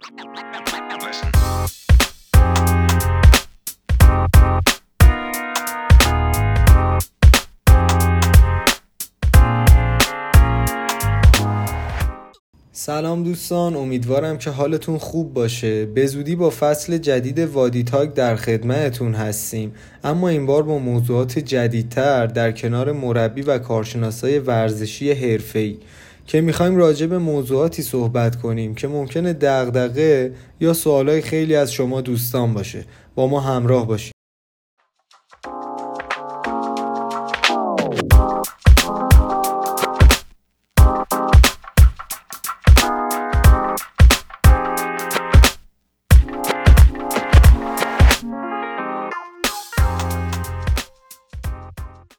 سلام دوستان امیدوارم که حالتون خوب باشه. به زودی با فصل جدید وادی تاک در خدمتتون هستیم. اما این بار با موضوعات جدیدتر در کنار مربی و کارشناسای ورزشی حرفه‌ای. که می‌خوایم راجع به موضوعاتی صحبت کنیم که ممکنه دغدغه یا سوالای خیلی از شما دوستان باشه. با ما همراه باشید.